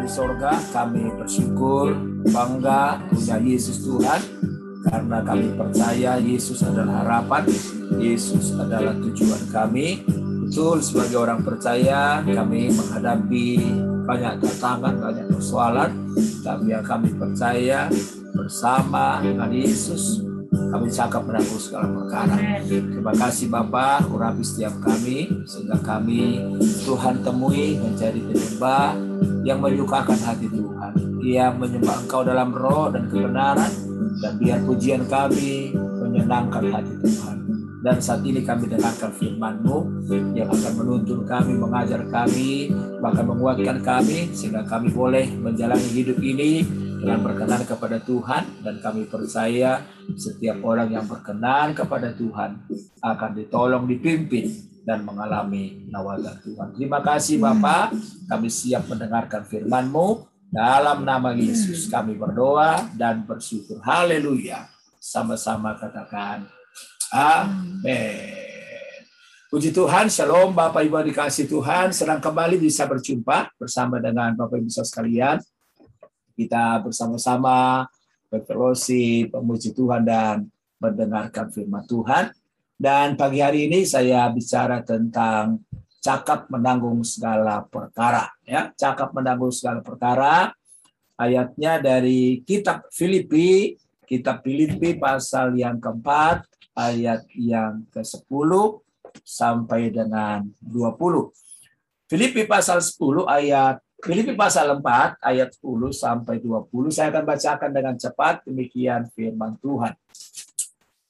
Di sorga, kami bersyukur, bangga punya Yesus Tuhan, karena kami percaya Yesus adalah harapan, Yesus adalah tujuan kami. Betul sebagai orang percaya, kami menghadapi banyak tantangan, banyak persoalan, tapi yang kami percaya bersama dengan Yesus, kami cakap menanggung segala perkara. Terima kasih Bapak, urapi setiap kami, sehingga kami Tuhan temui menjadi penyembah yang menyukakan hati Tuhan. Ia menyembah Engkau dalam roh dan kebenaran, dan biar pujian kami menyenangkan hati Tuhan. Dan saat ini kami dengarkan firman-Mu yang akan menuntun kami, mengajar kami, bahkan menguatkan kami, sehingga kami boleh menjalani hidup ini dengan berkenan kepada Tuhan dan kami percaya setiap orang yang berkenan kepada Tuhan akan ditolong, dipimpin dan mengalami nawazat Tuhan. Terima kasih Bapak, kami siap mendengarkan firman-Mu dalam nama Yesus kami berdoa dan bersyukur. Haleluya. Sama-sama katakan amin. Puji Tuhan, shalom Bapak Ibu dikasih Tuhan. Senang kembali bisa berjumpa bersama dengan Bapak Ibu sekalian kita bersama-sama berfellowship, memuji Tuhan dan mendengarkan firman Tuhan. Dan pagi hari ini saya bicara tentang cakap menanggung segala perkara. Ya, cakap menanggung segala perkara. Ayatnya dari kitab Filipi, kitab Filipi pasal yang keempat, ayat yang ke-10 sampai dengan 20. Filipi pasal 10 ayat Filipi pasal 4 ayat 10 sampai 20 saya akan bacakan dengan cepat demikian firman Tuhan.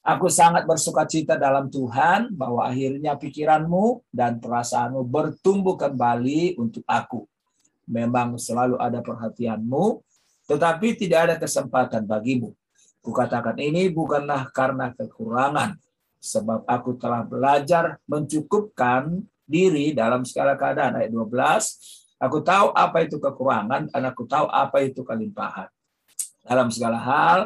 Aku sangat bersuka cita dalam Tuhan bahwa akhirnya pikiranmu dan perasaanmu bertumbuh kembali untuk aku. Memang selalu ada perhatianmu, tetapi tidak ada kesempatan bagimu. Kukatakan ini bukanlah karena kekurangan, sebab aku telah belajar mencukupkan diri dalam segala keadaan. Ayat 12, Aku tahu apa itu kekurangan dan aku tahu apa itu kelimpahan. Dalam segala hal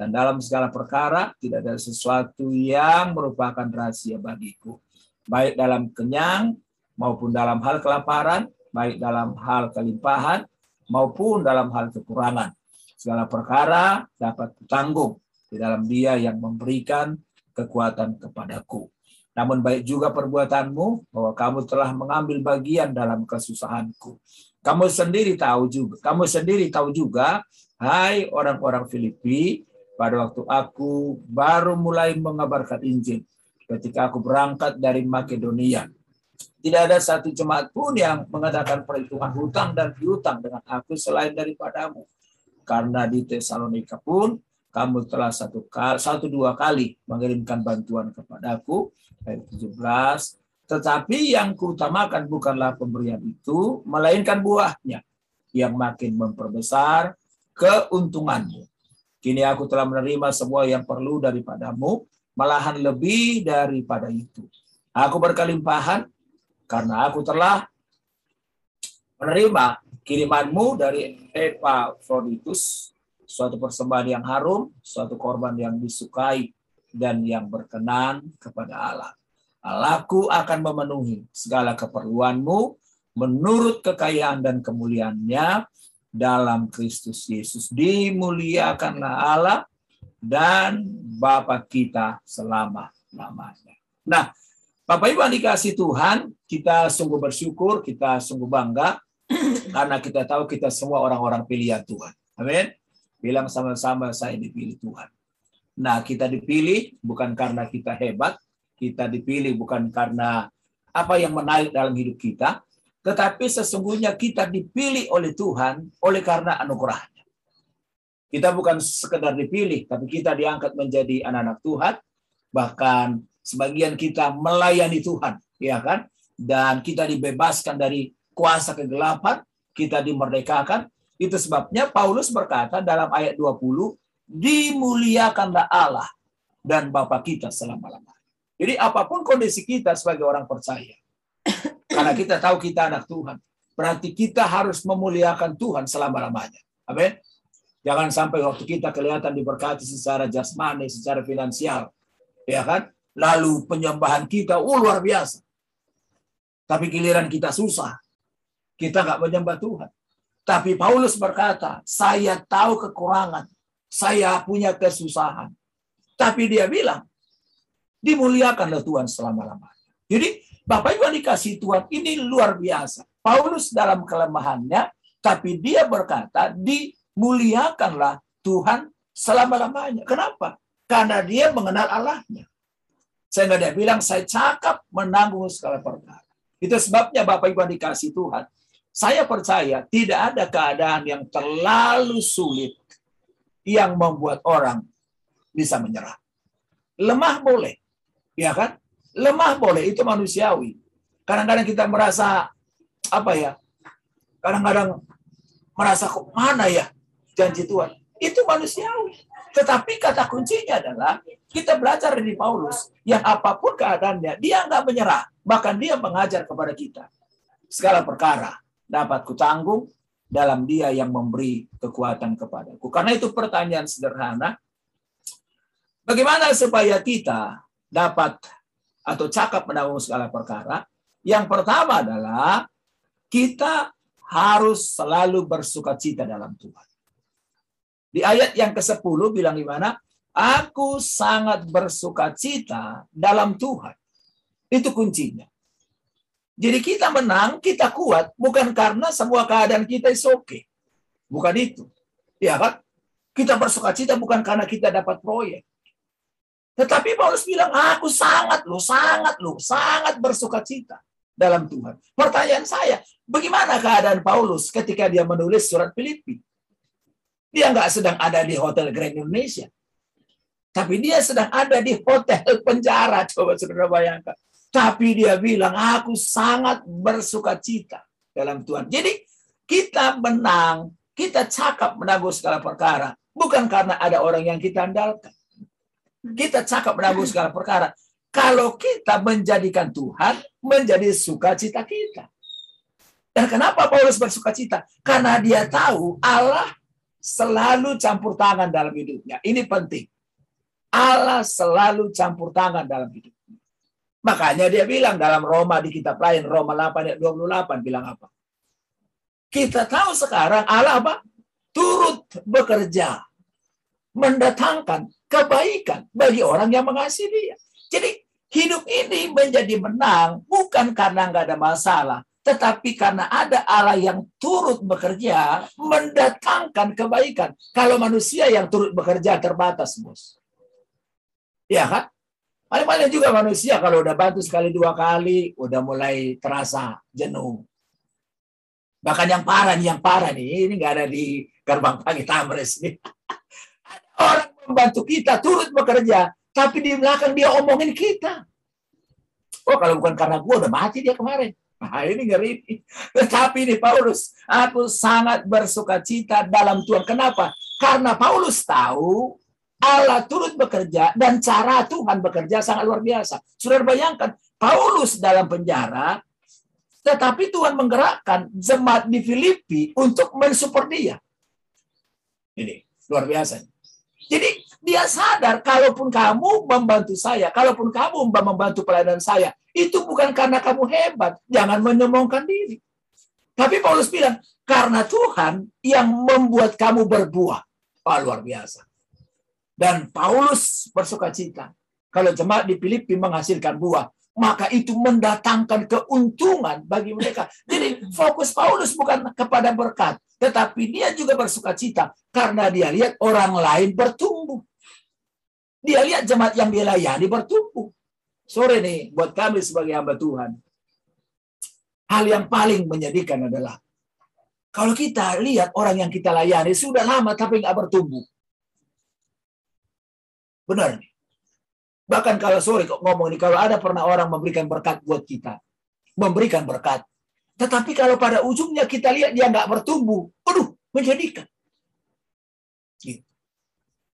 dan dalam segala perkara tidak ada sesuatu yang merupakan rahasia bagiku. Baik dalam kenyang maupun dalam hal kelaparan, baik dalam hal kelimpahan maupun dalam hal kekurangan. Segala perkara dapat kutanggung di dalam dia yang memberikan kekuatan kepadaku. Namun baik juga perbuatanmu bahwa kamu telah mengambil bagian dalam kesusahanku. Kamu sendiri tahu juga, kamu sendiri tahu juga, hai orang-orang Filipi, pada waktu aku baru mulai mengabarkan Injil, ketika aku berangkat dari Makedonia, tidak ada satu jemaat pun yang mengadakan perhitungan hutang dan piutang dengan aku selain daripadamu. Karena di Tesalonika pun kamu telah satu kali, satu dua kali mengirimkan bantuan kepadaku ayat 17 tetapi yang kuutamakan bukanlah pemberian itu melainkan buahnya yang makin memperbesar keuntunganmu. Kini aku telah menerima semua yang perlu daripadamu malahan lebih daripada itu. Aku berkelimpahan karena aku telah menerima kirimanmu dari Epaphroditus suatu persembahan yang harum, suatu korban yang disukai dan yang berkenan kepada Allah. Allahku akan memenuhi segala keperluanmu menurut kekayaan dan kemuliaannya dalam Kristus Yesus. Dimuliakanlah Allah dan Bapa kita selama-lamanya. Nah, Bapak Ibu yang dikasih Tuhan, kita sungguh bersyukur, kita sungguh bangga karena kita tahu kita semua orang-orang pilihan Tuhan. Amin. Bilang sama-sama saya dipilih Tuhan. Nah, kita dipilih bukan karena kita hebat, kita dipilih bukan karena apa yang menarik dalam hidup kita, tetapi sesungguhnya kita dipilih oleh Tuhan oleh karena anugerahnya. Kita bukan sekedar dipilih, tapi kita diangkat menjadi anak-anak Tuhan, bahkan sebagian kita melayani Tuhan, ya kan? Dan kita dibebaskan dari kuasa kegelapan, kita dimerdekakan, itu sebabnya Paulus berkata dalam ayat 20, dimuliakanlah Allah dan Bapa kita selama-lamanya. Jadi apa pun kondisi kita sebagai orang percaya, karena kita tahu kita anak Tuhan, berarti kita harus memuliakan Tuhan selama-lamanya. Amin. Jangan sampai waktu kita kelihatan diberkati secara jasmani, secara finansial, ya kan? Lalu penyembahan kita oh, luar biasa. Tapi giliran kita susah, kita nggak menyembah Tuhan. Tapi Paulus berkata, saya tahu kekurangan, saya punya kesusahan. Tapi dia bilang, dimuliakanlah Tuhan selama-lamanya. Jadi Bapak Ibu dikasih Tuhan ini luar biasa. Paulus dalam kelemahannya, tapi dia berkata, dimuliakanlah Tuhan selama-lamanya. Kenapa? Karena dia mengenal Allahnya. Sehingga dia bilang, saya cakap menanggung segala perkara. Itu sebabnya Bapak Ibu dikasih Tuhan. Saya percaya tidak ada keadaan yang terlalu sulit yang membuat orang bisa menyerah. Lemah boleh, ya kan? Lemah boleh, itu manusiawi. Kadang-kadang kita merasa apa ya? Kadang-kadang merasa kok mana ya janji Tuhan? Itu manusiawi. Tetapi kata kuncinya adalah kita belajar dari Paulus yang apa pun keadaannya dia nggak menyerah, bahkan dia mengajar kepada kita segala perkara dapat kutanggung dalam dia yang memberi kekuatan kepadaku. Karena itu pertanyaan sederhana, bagaimana supaya kita dapat atau cakap menanggung segala perkara? Yang pertama adalah kita harus selalu bersuka cita dalam Tuhan. Di ayat yang ke-10 bilang di mana? Aku sangat bersuka cita dalam Tuhan. Itu kuncinya. Jadi kita menang, kita kuat, bukan karena semua keadaan kita is okay. Bukan itu. Ya kan? Kita bersuka cita bukan karena kita dapat proyek. Tetapi Paulus bilang, aku sangat loh, sangat loh, sangat bersuka cita dalam Tuhan. Pertanyaan saya, bagaimana keadaan Paulus ketika dia menulis surat Filipi? Dia nggak sedang ada di Hotel Grand Indonesia. Tapi dia sedang ada di hotel penjara. Coba saudara bayangkan. Tapi dia bilang, aku sangat bersuka cita dalam Tuhan. Jadi kita menang, kita cakap menanggung segala perkara. Bukan karena ada orang yang kita andalkan. Kita cakap menanggung segala perkara. Kalau kita menjadikan Tuhan menjadi sukacita kita. Dan kenapa Paulus bersuka cita? Karena dia tahu Allah selalu campur tangan dalam hidupnya. Ini penting. Allah selalu campur tangan dalam hidupnya. Makanya dia bilang dalam Roma di kitab lain, Roma 8 ayat 28 bilang apa? Kita tahu sekarang Allah apa? Turut bekerja. Mendatangkan kebaikan bagi orang yang mengasihi dia. Jadi hidup ini menjadi menang bukan karena nggak ada masalah, tetapi karena ada Allah yang turut bekerja mendatangkan kebaikan. Kalau manusia yang turut bekerja terbatas, bos. Ya kan? Paling-paling juga manusia kalau udah bantu sekali dua kali, udah mulai terasa jenuh. Bahkan yang parah nih, yang parah nih, ini nggak ada di gerbang pagi Tamres nih. Orang membantu kita turut bekerja, tapi di belakang dia omongin kita. Oh kalau bukan karena gue udah mati dia kemarin. Nah, ini ngeri. Tetapi ini Paulus, aku sangat bersuka cita dalam Tuhan. Kenapa? Karena Paulus tahu Allah turut bekerja dan cara Tuhan bekerja sangat luar biasa. Sudah bayangkan, Paulus dalam penjara, tetapi Tuhan menggerakkan jemaat di Filipi untuk mensupport dia. Ini luar biasa. Jadi dia sadar, kalaupun kamu membantu saya, kalaupun kamu membantu pelayanan saya, itu bukan karena kamu hebat. Jangan menyombongkan diri. Tapi Paulus bilang, karena Tuhan yang membuat kamu berbuah. Oh, luar biasa. Dan Paulus bersuka cita. Kalau jemaat di Filipi menghasilkan buah, maka itu mendatangkan keuntungan bagi mereka. Jadi fokus Paulus bukan kepada berkat, tetapi dia juga bersuka cita karena dia lihat orang lain bertumbuh. Dia lihat jemaat yang dia layani bertumbuh sore nih buat kami sebagai hamba Tuhan. Hal yang paling menyedihkan adalah kalau kita lihat orang yang kita layani sudah lama tapi nggak bertumbuh. Benar. Bahkan kalau sore kok ngomong nih, kalau ada pernah orang memberikan berkat buat kita, memberikan berkat. Tetapi kalau pada ujungnya kita lihat dia nggak bertumbuh, aduh, menjadikan.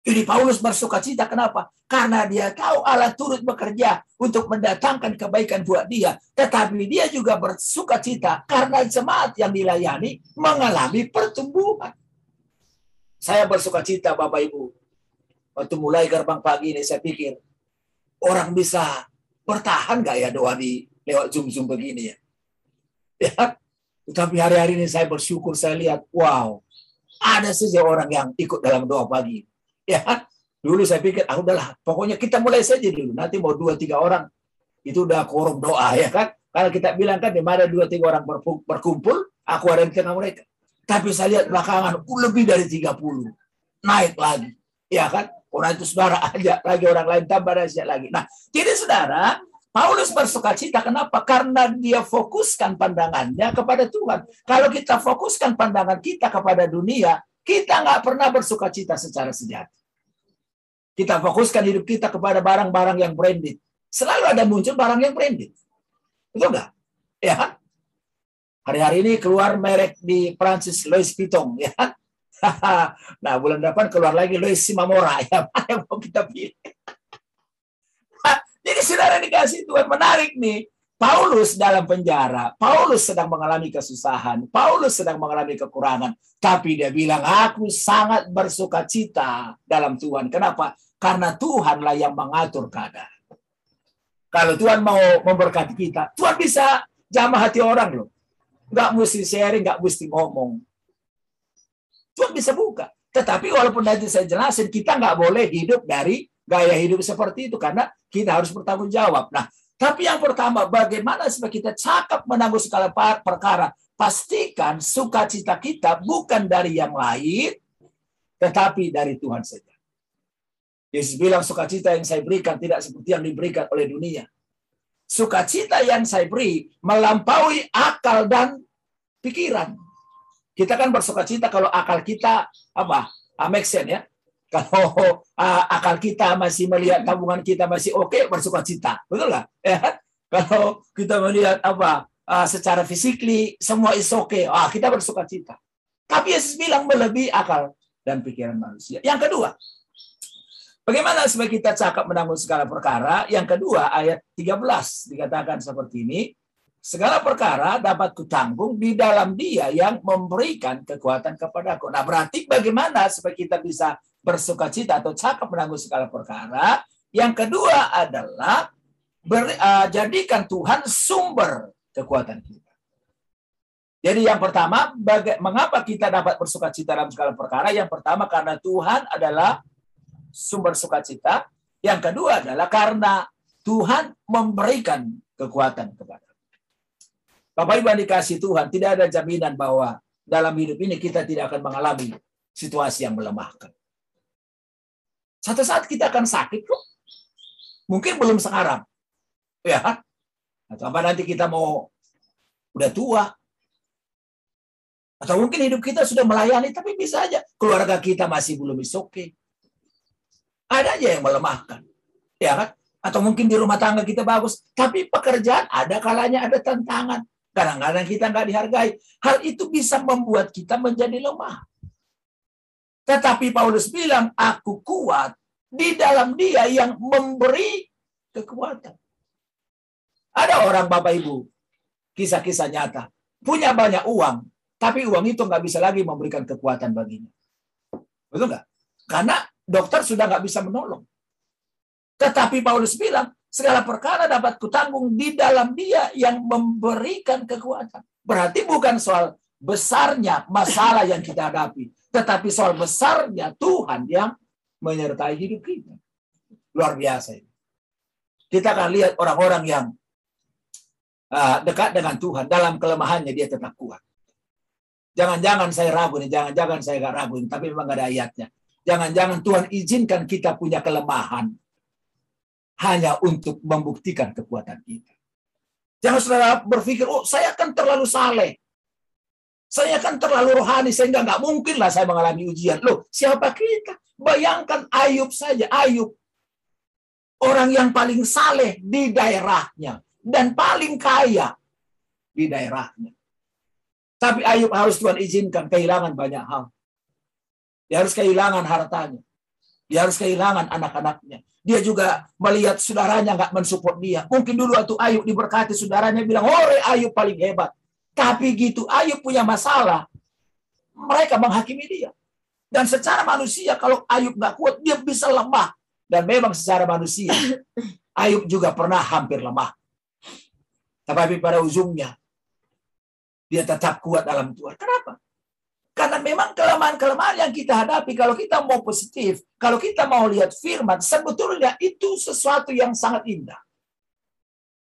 Jadi Paulus bersuka cita kenapa? Karena dia tahu Allah turut bekerja untuk mendatangkan kebaikan buat dia. Tetapi dia juga bersuka cita karena jemaat yang dilayani mengalami pertumbuhan. Saya bersuka cita Bapak Ibu. Waktu mulai gerbang pagi ini saya pikir orang bisa bertahan gak ya doa di lewat zoom-zoom begini ya. Ya, Tetapi hari-hari ini saya bersyukur saya lihat, wow, ada saja orang yang ikut dalam doa pagi. Ya, dulu saya pikir, ah udahlah, pokoknya kita mulai saja dulu. Nanti mau dua tiga orang itu udah korum doa ya kan. Kalau kita bilang kan di mana dua tiga orang berkumpul, aku ada di tengah mereka. Tapi saya lihat belakangan lebih dari 30. Naik lagi. Ya kan? Orang itu saudara aja lagi orang lain tambah rahasia lagi. Nah, jadi saudara, Paulus bersuka cita. Kenapa? Karena dia fokuskan pandangannya kepada Tuhan. Kalau kita fokuskan pandangan kita kepada dunia, kita nggak pernah bersuka cita secara sejati. Kita fokuskan hidup kita kepada barang-barang yang branded. Selalu ada muncul barang yang branded. Betul nggak? Ya? Hari-hari ini keluar merek di Prancis Louis Vuitton ya. nah bulan depan keluar lagi Louis Simamora ya yang mau kita pilih. Jadi saudara dikasih Tuhan menarik nih. Paulus dalam penjara, Paulus sedang mengalami kesusahan, Paulus sedang mengalami kekurangan, tapi dia bilang aku sangat bersuka cita dalam Tuhan. Kenapa? Karena Tuhanlah yang mengatur keadaan. Kalau Tuhan mau memberkati kita, Tuhan bisa jamah hati orang loh. Nggak mesti sharing, nggak mesti ngomong. Tuhan bisa buka. Tetapi walaupun nanti saya jelasin, kita nggak boleh hidup dari gaya hidup seperti itu karena kita harus bertanggung jawab. Nah, tapi yang pertama, bagaimana supaya kita cakap menanggung segala perkara? Pastikan sukacita kita bukan dari yang lain, tetapi dari Tuhan saja. Yesus bilang sukacita yang saya berikan tidak seperti yang diberikan oleh dunia sukacita yang saya beri melampaui akal dan pikiran. Kita kan bersukacita kalau akal kita apa? Uh, ya. Kalau uh, akal kita masih melihat tabungan kita masih oke, okay, bersukacita. Betul nggak? Ya. Kalau kita melihat apa? Uh, secara fisikly semua is oke, okay. ah, kita bersukacita. Tapi Yesus bilang melebihi akal dan pikiran manusia. Yang kedua, Bagaimana supaya kita cakap menanggung segala perkara? Yang kedua, ayat 13 dikatakan seperti ini. Segala perkara dapat kutanggung di dalam dia yang memberikan kekuatan kepadaku. Nah, berarti bagaimana supaya kita bisa bersuka cita atau cakap menanggung segala perkara? Yang kedua adalah ber, uh, jadikan Tuhan sumber kekuatan kita. Jadi yang pertama, baga- mengapa kita dapat bersuka cita dalam segala perkara? Yang pertama karena Tuhan adalah sumber sukacita. Yang kedua adalah karena Tuhan memberikan kekuatan kepada Bapak Ibu yang dikasih Tuhan, tidak ada jaminan bahwa dalam hidup ini kita tidak akan mengalami situasi yang melemahkan. Satu saat kita akan sakit kok. Mungkin belum sekarang. Ya. Atau apa nanti kita mau udah tua. Atau mungkin hidup kita sudah melayani, tapi bisa aja keluarga kita masih belum is okay. Ada aja yang melemahkan. Ya kan? Atau mungkin di rumah tangga kita bagus. Tapi pekerjaan ada kalanya ada tantangan. Kadang-kadang kita nggak dihargai. Hal itu bisa membuat kita menjadi lemah. Tetapi Paulus bilang, aku kuat di dalam dia yang memberi kekuatan. Ada orang Bapak Ibu, kisah-kisah nyata, punya banyak uang, tapi uang itu nggak bisa lagi memberikan kekuatan baginya. Betul nggak? Karena dokter sudah nggak bisa menolong. Tetapi Paulus bilang, segala perkara dapat kutanggung di dalam dia yang memberikan kekuatan. Berarti bukan soal besarnya masalah yang kita hadapi, tetapi soal besarnya Tuhan yang menyertai hidup kita. Luar biasa ini. Kita akan lihat orang-orang yang uh, dekat dengan Tuhan dalam kelemahannya dia tetap kuat. Jangan-jangan saya ragu nih, jangan-jangan saya nggak ragu, tapi memang gak ada ayatnya. Jangan-jangan Tuhan izinkan kita punya kelemahan hanya untuk membuktikan kekuatan kita. Jangan saudara berpikir, oh saya akan terlalu saleh. Saya akan terlalu rohani sehingga nggak mungkin lah saya mengalami ujian. Loh, siapa kita? Bayangkan Ayub saja. Ayub, orang yang paling saleh di daerahnya dan paling kaya di daerahnya. Tapi Ayub harus Tuhan izinkan kehilangan banyak hal. Dia harus kehilangan hartanya. Dia harus kehilangan anak-anaknya. Dia juga melihat saudaranya nggak mensupport dia. Mungkin dulu waktu Ayub diberkati saudaranya bilang, Hore Ayub paling hebat. Tapi gitu Ayub punya masalah. Mereka menghakimi dia. Dan secara manusia kalau Ayub nggak kuat, dia bisa lemah. Dan memang secara manusia, Ayub juga pernah hampir lemah. Tapi pada ujungnya, Dia tetap kuat dalam Tuhan. Kenapa? Karena memang kelemahan-kelemahan yang kita hadapi, kalau kita mau positif, kalau kita mau lihat firman, sebetulnya itu sesuatu yang sangat indah.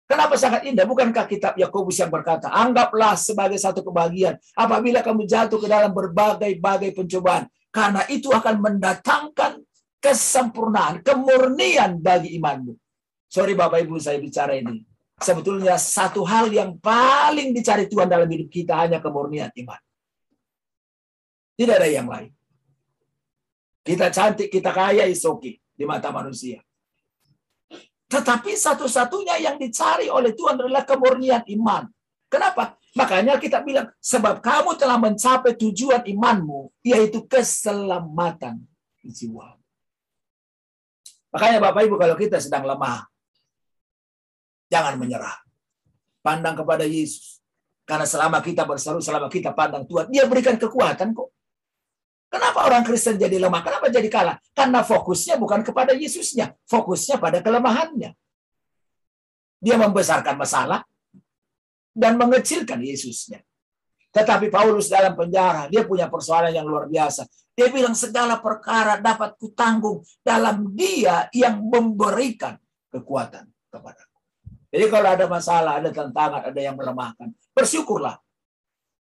Kenapa sangat indah? Bukankah kitab Yakobus yang berkata, anggaplah sebagai satu kebahagiaan apabila kamu jatuh ke dalam berbagai-bagai pencobaan. Karena itu akan mendatangkan kesempurnaan, kemurnian bagi imanmu. Sorry Bapak Ibu saya bicara ini. Sebetulnya satu hal yang paling dicari Tuhan dalam hidup kita hanya kemurnian iman. Tidak ada yang lain. Kita cantik, kita kaya, isoki di mata manusia. Tetapi satu-satunya yang dicari oleh Tuhan adalah kemurnian iman. Kenapa? Makanya kita bilang, sebab kamu telah mencapai tujuan imanmu, yaitu keselamatan jiwa. Makanya Bapak Ibu kalau kita sedang lemah, jangan menyerah. Pandang kepada Yesus. Karena selama kita berseru, selama kita pandang Tuhan, dia berikan kekuatan kok. Kenapa orang Kristen jadi lemah? Kenapa jadi kalah? Karena fokusnya bukan kepada Yesusnya, fokusnya pada kelemahannya. Dia membesarkan masalah dan mengecilkan Yesusnya. Tetapi Paulus dalam penjara, dia punya persoalan yang luar biasa. Dia bilang segala perkara dapat kutanggung dalam dia yang memberikan kekuatan kepadaku. Jadi kalau ada masalah, ada tantangan, ada yang melemahkan, bersyukurlah.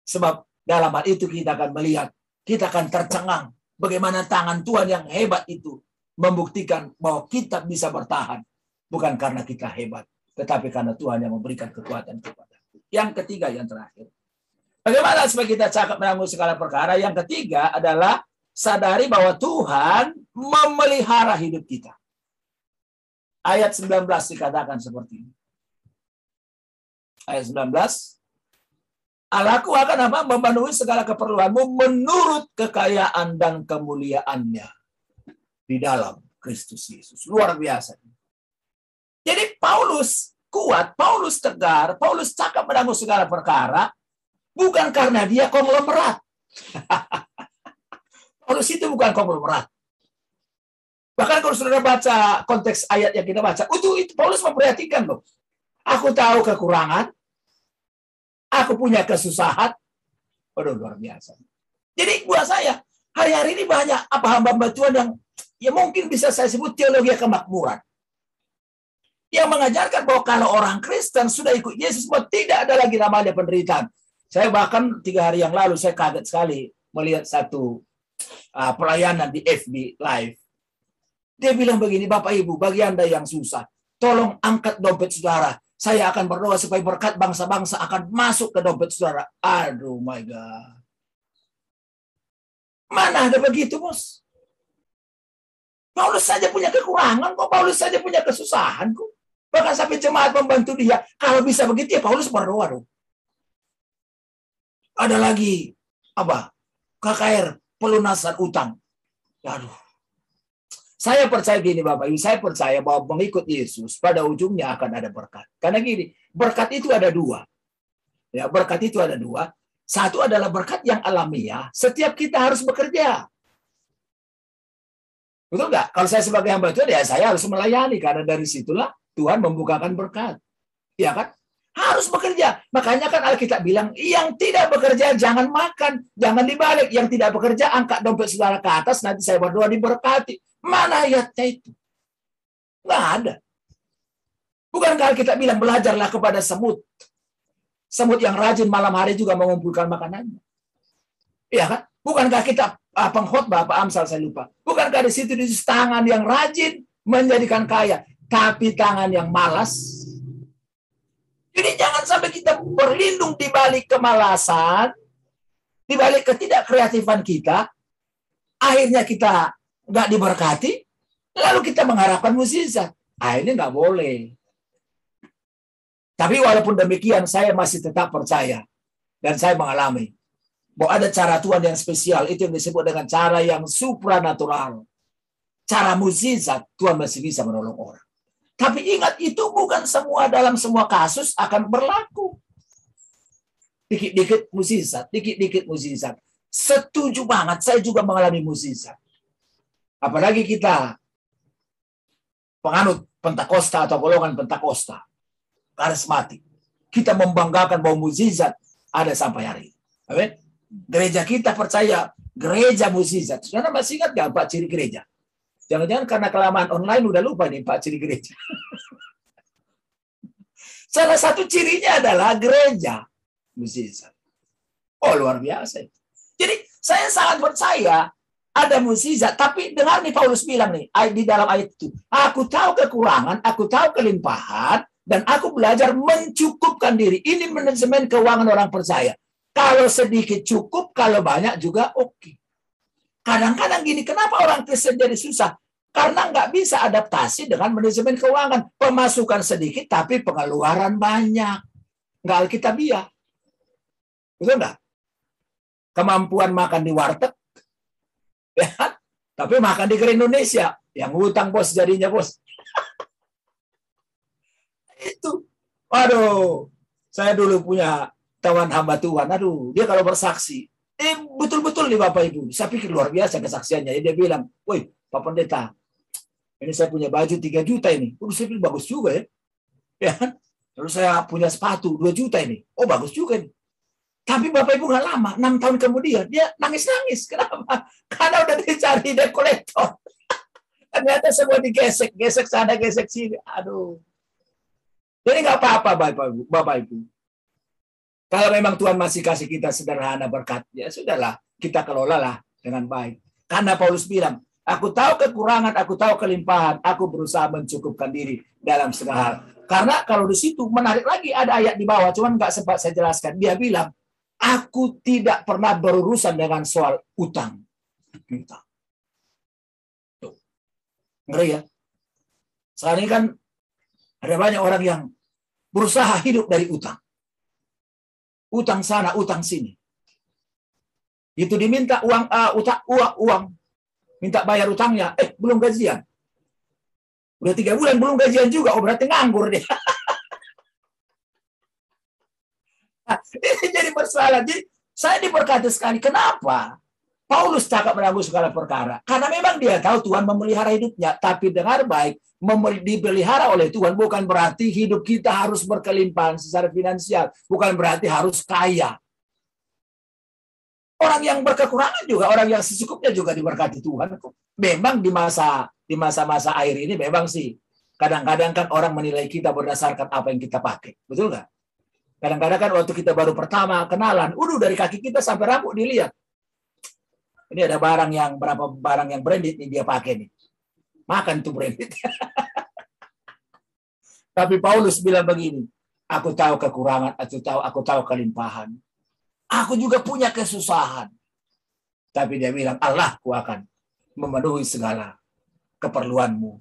Sebab dalam hal itu kita akan melihat kita akan tercengang bagaimana tangan Tuhan yang hebat itu membuktikan bahwa kita bisa bertahan. Bukan karena kita hebat tetapi karena Tuhan yang memberikan kekuatan kepada yang ketiga yang terakhir. Bagaimana supaya kita cakap menanggung segala perkara? Yang ketiga adalah sadari bahwa Tuhan memelihara hidup kita. Ayat 19 dikatakan seperti ini. Ayat 19 Allahku akan apa? Memenuhi segala keperluanmu menurut kekayaan dan kemuliaannya di dalam Kristus Yesus. Luar biasa. Jadi Paulus kuat, Paulus tegar, Paulus cakap menanggung segala perkara, bukan karena dia konglomerat. Paulus itu bukan konglomerat. Bahkan kalau saudara baca konteks ayat yang kita baca, itu, itu Paulus memperhatikan loh. Aku tahu kekurangan, Aku punya kesusahan. Waduh, luar biasa. Jadi buat saya, hari-hari ini banyak apa hamba-hamba Tuhan yang ya mungkin bisa saya sebut teologi kemakmuran. Yang mengajarkan bahwa kalau orang Kristen sudah ikut Yesus, bahwa tidak ada lagi namanya penderitaan. Saya bahkan tiga hari yang lalu saya kaget sekali melihat satu uh, pelayanan di FB Live. Dia bilang begini, Bapak Ibu, bagi Anda yang susah, tolong angkat dompet saudara. Saya akan berdoa supaya berkat bangsa-bangsa akan masuk ke dompet saudara. Aduh my God. Mana ada begitu, bos? Paulus saja punya kekurangan kok. Paulus saja punya kesusahan kok. Bahkan sampai jemaat membantu dia. Kalau bisa begitu ya Paulus berdoa dong. Ada lagi apa? KKR pelunasan utang. Aduh. Saya percaya gini Bapak Ibu, saya percaya bahwa mengikut Yesus pada ujungnya akan ada berkat. Karena gini, berkat itu ada dua. Ya, berkat itu ada dua. Satu adalah berkat yang alamiah. Setiap kita harus bekerja. Betul nggak? Kalau saya sebagai hamba Tuhan, ya saya harus melayani. Karena dari situlah Tuhan membukakan berkat. Ya kan? Harus bekerja. Makanya kan Alkitab bilang, yang tidak bekerja jangan makan. Jangan dibalik. Yang tidak bekerja, angkat dompet saudara ke atas, nanti saya berdoa diberkati. Mana ayatnya itu? Nggak ada. Bukankah kita bilang belajarlah kepada semut. Semut yang rajin malam hari juga mengumpulkan makanannya. Iya kan? Bukankah kita ah, pengkhotbah Pak Amsal saya lupa. Bukankah di situ di tangan yang rajin menjadikan kaya, tapi tangan yang malas. Jadi jangan sampai kita berlindung di balik kemalasan, di balik ketidakkreatifan kita, akhirnya kita nggak diberkati, lalu kita mengharapkan mukjizat. Ah, ini nggak boleh. Tapi walaupun demikian, saya masih tetap percaya dan saya mengalami bahwa ada cara Tuhan yang spesial itu yang disebut dengan cara yang supranatural. Cara mukjizat Tuhan masih bisa menolong orang. Tapi ingat itu bukan semua dalam semua kasus akan berlaku. Dikit-dikit mukjizat, dikit-dikit mukjizat. Setuju banget, saya juga mengalami mukjizat. Apalagi kita penganut Pentakosta atau golongan Pentakosta. Karismatik. Kita membanggakan bahwa mukjizat ada sampai hari ini. Amin. Gereja kita percaya gereja mukjizat. Saudara masih ingat gak Pak ciri gereja? Jangan-jangan karena kelamaan online udah lupa nih Pak ciri gereja. Salah satu cirinya adalah gereja mukjizat. Oh luar biasa. Jadi saya sangat percaya ada mukjizat. Tapi dengar nih Paulus bilang nih di dalam ayat itu. Aku tahu kekurangan, aku tahu kelimpahan, dan aku belajar mencukupkan diri. Ini manajemen keuangan orang percaya. Kalau sedikit cukup, kalau banyak juga oke. Okay. Kadang-kadang gini, kenapa orang Kristen jadi susah? Karena nggak bisa adaptasi dengan manajemen keuangan. Pemasukan sedikit, tapi pengeluaran banyak. Nggak alkitabiah. Betul nggak? Kemampuan makan di warteg, ya, tapi makan di Grand Indonesia. Yang hutang bos jadinya bos. Itu. Waduh, saya dulu punya tawan hamba Tuhan. Aduh, dia kalau bersaksi, eh betul-betul nih Bapak Ibu. Saya pikir luar biasa kesaksiannya. Dia bilang, woi Pak Pendeta, ini saya punya baju 3 juta ini. Udah saya bilang, bagus juga ya. ya. Terus saya punya sepatu 2 juta ini. Oh bagus juga nih. Tapi Bapak Ibu nggak lama, enam tahun kemudian dia nangis-nangis. Kenapa? Karena udah dicari kolektor. Ternyata semua digesek, gesek sana, gesek sini. Aduh. Jadi nggak apa-apa Bapak Ibu. Bapak Ibu. Kalau memang Tuhan masih kasih kita sederhana berkat, ya sudahlah, kita kelolalah dengan baik. Karena Paulus bilang, aku tahu kekurangan, aku tahu kelimpahan, aku berusaha mencukupkan diri dalam segala hal. Karena kalau di situ menarik lagi ada ayat di bawah, cuman nggak sempat saya jelaskan. Dia bilang, aku tidak pernah berurusan dengan soal utang. Utang. Tuh. Ngeri ya. Sekarang ini kan ada banyak orang yang berusaha hidup dari utang utang sana, utang sini. Itu diminta uang uh, utang uang uang minta bayar utangnya, eh belum gajian. Udah tiga bulan belum gajian juga, oh berarti nganggur nah, ini jadi masalah. Jadi saya diberkati sekali. Kenapa? Paulus cakap menanggung segala perkara. Karena memang dia tahu Tuhan memelihara hidupnya. Tapi dengar baik, dipelihara oleh Tuhan bukan berarti hidup kita harus berkelimpahan secara finansial. Bukan berarti harus kaya. Orang yang berkekurangan juga, orang yang secukupnya juga diberkati Tuhan. Memang di masa di masa-masa air ini memang sih kadang-kadang kan orang menilai kita berdasarkan apa yang kita pakai. Betul nggak? Kadang-kadang kan waktu kita baru pertama kenalan, udah dari kaki kita sampai rambut dilihat ini ada barang yang berapa barang yang branded nih dia pakai nih. Makan tuh branded. Tapi Paulus bilang begini, aku tahu kekurangan, aku tahu aku tahu kelimpahan. Aku juga punya kesusahan. Tapi dia bilang, Allah ku akan memenuhi segala keperluanmu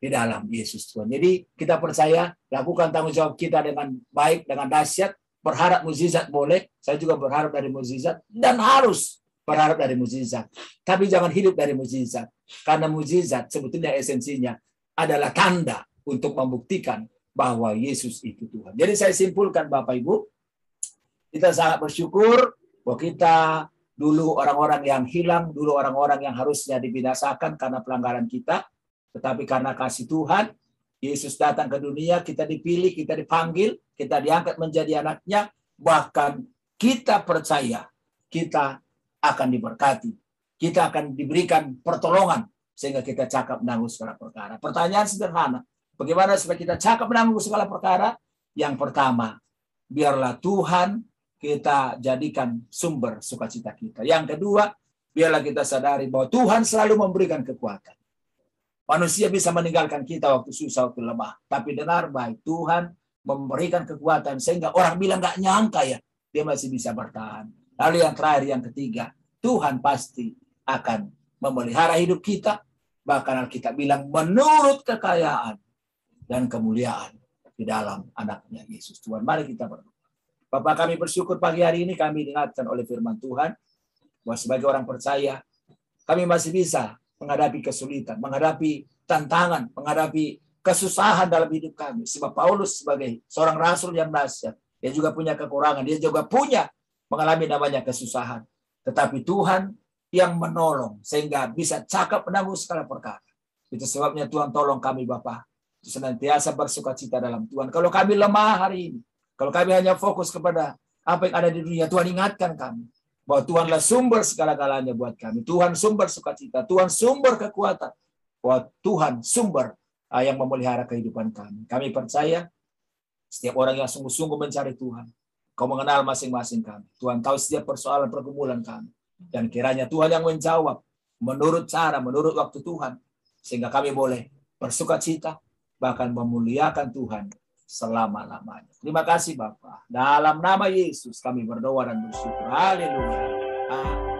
di dalam Yesus Tuhan. Jadi kita percaya, lakukan tanggung jawab kita dengan baik, dengan dahsyat, berharap mukjizat boleh, saya juga berharap dari mukjizat dan harus berharap dari mujizat. Tapi jangan hidup dari mujizat. Karena mujizat sebetulnya esensinya adalah tanda untuk membuktikan bahwa Yesus itu Tuhan. Jadi saya simpulkan Bapak Ibu, kita sangat bersyukur bahwa kita dulu orang-orang yang hilang, dulu orang-orang yang harusnya dibinasakan karena pelanggaran kita, tetapi karena kasih Tuhan, Yesus datang ke dunia, kita dipilih, kita dipanggil, kita diangkat menjadi anaknya, bahkan kita percaya kita akan diberkati. Kita akan diberikan pertolongan sehingga kita cakap menanggung segala perkara. Pertanyaan sederhana, bagaimana supaya kita cakap menanggung segala perkara? Yang pertama, biarlah Tuhan kita jadikan sumber sukacita kita. Yang kedua, biarlah kita sadari bahwa Tuhan selalu memberikan kekuatan. Manusia bisa meninggalkan kita waktu susah, waktu lemah. Tapi dengar baik, Tuhan memberikan kekuatan sehingga orang bilang nggak nyangka ya, dia masih bisa bertahan. Lalu yang terakhir, yang ketiga, Tuhan pasti akan memelihara hidup kita. Bahkan kita bilang menurut kekayaan dan kemuliaan di dalam anaknya Yesus. Tuhan, mari kita berdoa. Bapak kami bersyukur pagi hari ini kami diingatkan oleh firman Tuhan bahwa sebagai orang percaya kami masih bisa menghadapi kesulitan, menghadapi tantangan, menghadapi kesusahan dalam hidup kami. Sebab Paulus sebagai seorang rasul yang dahsyat, dia juga punya kekurangan, dia juga punya mengalami namanya kesusahan. Tetapi Tuhan yang menolong sehingga bisa cakap menanggung segala perkara. Itu sebabnya Tuhan tolong kami Bapak. Senantiasa bersuka cita dalam Tuhan. Kalau kami lemah hari ini, kalau kami hanya fokus kepada apa yang ada di dunia. Tuhan ingatkan kami bahwa Tuhanlah sumber segala-galanya buat kami. Tuhan sumber sukacita, Tuhan sumber kekuatan, bahwa Tuhan sumber ah, yang memelihara kehidupan kami. Kami percaya setiap orang yang sungguh-sungguh mencari Tuhan, kau mengenal masing-masing kami. Tuhan tahu setiap persoalan pergumulan kami. Dan kiranya Tuhan yang menjawab menurut cara, menurut waktu Tuhan. Sehingga kami boleh bersuka cita, bahkan memuliakan Tuhan selama-lamanya. Terima kasih Bapak. Dalam nama Yesus kami berdoa dan bersyukur. Haleluya. Amin.